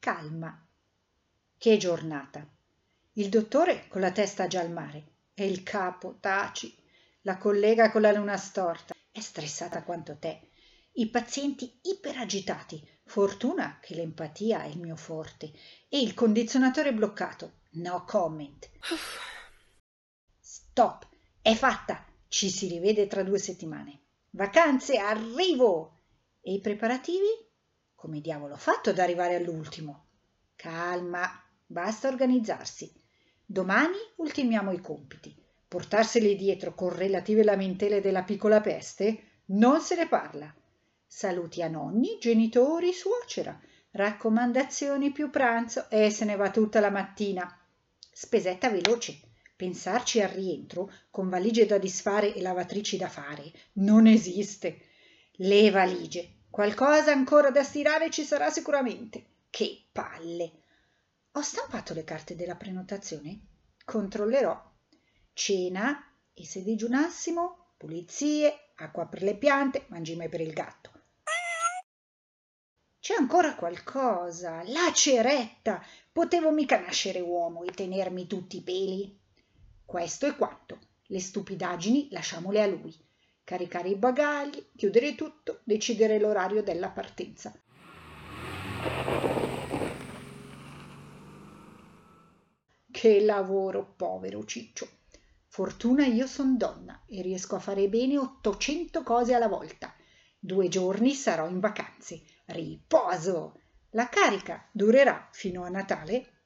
calma. Che giornata! Il dottore con la testa già al mare e il capo taci, la collega con la luna storta, è stressata quanto te. I pazienti iperagitati, fortuna che l'empatia è il mio forte, e il condizionatore bloccato. No comment. Stop, è fatta. Ci si rivede tra due settimane. Vacanze, arrivo! E i preparativi? Come diavolo ho fatto ad arrivare all'ultimo? Calma, basta organizzarsi. Domani ultimiamo i compiti. Portarseli dietro con relative lamentele della piccola peste non se ne parla. Saluti a nonni, genitori, suocera. Raccomandazioni più pranzo e se ne va tutta la mattina. Spesetta veloce. Pensarci al rientro con valigie da disfare e lavatrici da fare non esiste. Le valigie. Qualcosa ancora da stirare ci sarà sicuramente. Che palle! Ho stampato le carte della prenotazione? Controllerò. Cena e se digiunassimo, pulizie, acqua per le piante, mangime per il gatto. C'è ancora qualcosa. La ceretta. Potevo mica nascere uomo e tenermi tutti i peli. Questo è quanto. Le stupidaggini lasciamole a lui. Caricare i bagagli, chiudere tutto, decidere l'orario della partenza. Che lavoro, povero Ciccio. Fortuna io son donna e riesco a fare bene 800 cose alla volta. Due giorni sarò in vacanze. Riposo. La carica durerà fino a Natale